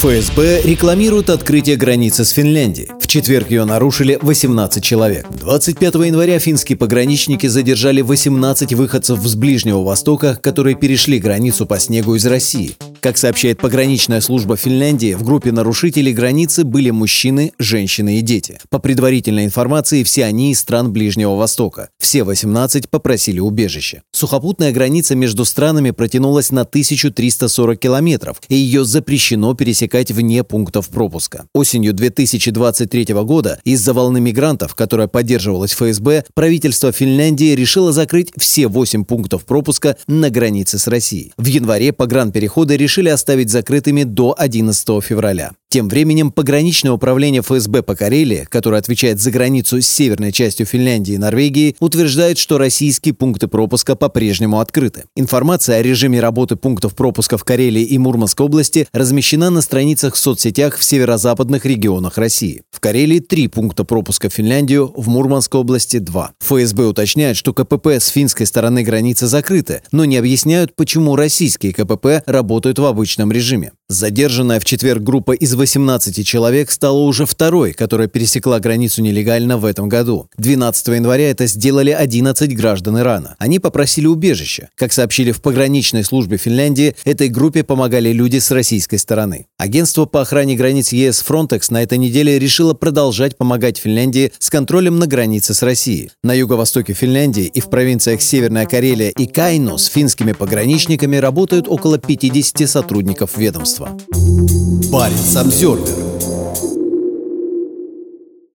ФСБ рекламирует открытие границы с Финляндией. В четверг ее нарушили 18 человек. 25 января финские пограничники задержали 18 выходцев с Ближнего Востока, которые перешли границу по снегу из России. Как сообщает пограничная служба Финляндии, в группе нарушителей границы были мужчины, женщины и дети. По предварительной информации, все они из стран Ближнего Востока. Все 18 попросили убежище. Сухопутная граница между странами протянулась на 1340 километров, и ее запрещено пересекать вне пунктов пропуска. Осенью 2023 года из-за волны мигрантов, которая поддерживалась ФСБ, правительство Финляндии решило закрыть все 8 пунктов пропуска на границе с Россией. В январе погранпереходы решили оставить закрытыми до 11 февраля. Тем временем пограничное управление ФСБ по Карелии, которое отвечает за границу с северной частью Финляндии и Норвегии, утверждает, что российские пункты пропуска по-прежнему открыты. Информация о режиме работы пунктов пропуска в Карелии и Мурманской области размещена на страницах в соцсетях в северо-западных регионах России. В Карелии три пункта пропуска в Финляндию, в Мурманской области два. ФСБ уточняет, что КПП с финской стороны границы закрыты, но не объясняют, почему российские КПП работают в обычном режиме. Задержанная в четверг группа из 18 человек стала уже второй, которая пересекла границу нелегально в этом году. 12 января это сделали 11 граждан Ирана. Они попросили убежища. Как сообщили в пограничной службе Финляндии, этой группе помогали люди с российской стороны. Агентство по охране границ ЕС Frontex на этой неделе решило продолжать помогать Финляндии с контролем на границе с Россией. На юго-востоке Финляндии и в провинциях Северная Карелия и Кайну с финскими пограничниками работают около 50 сотрудников ведомства. Баренц Обзервер.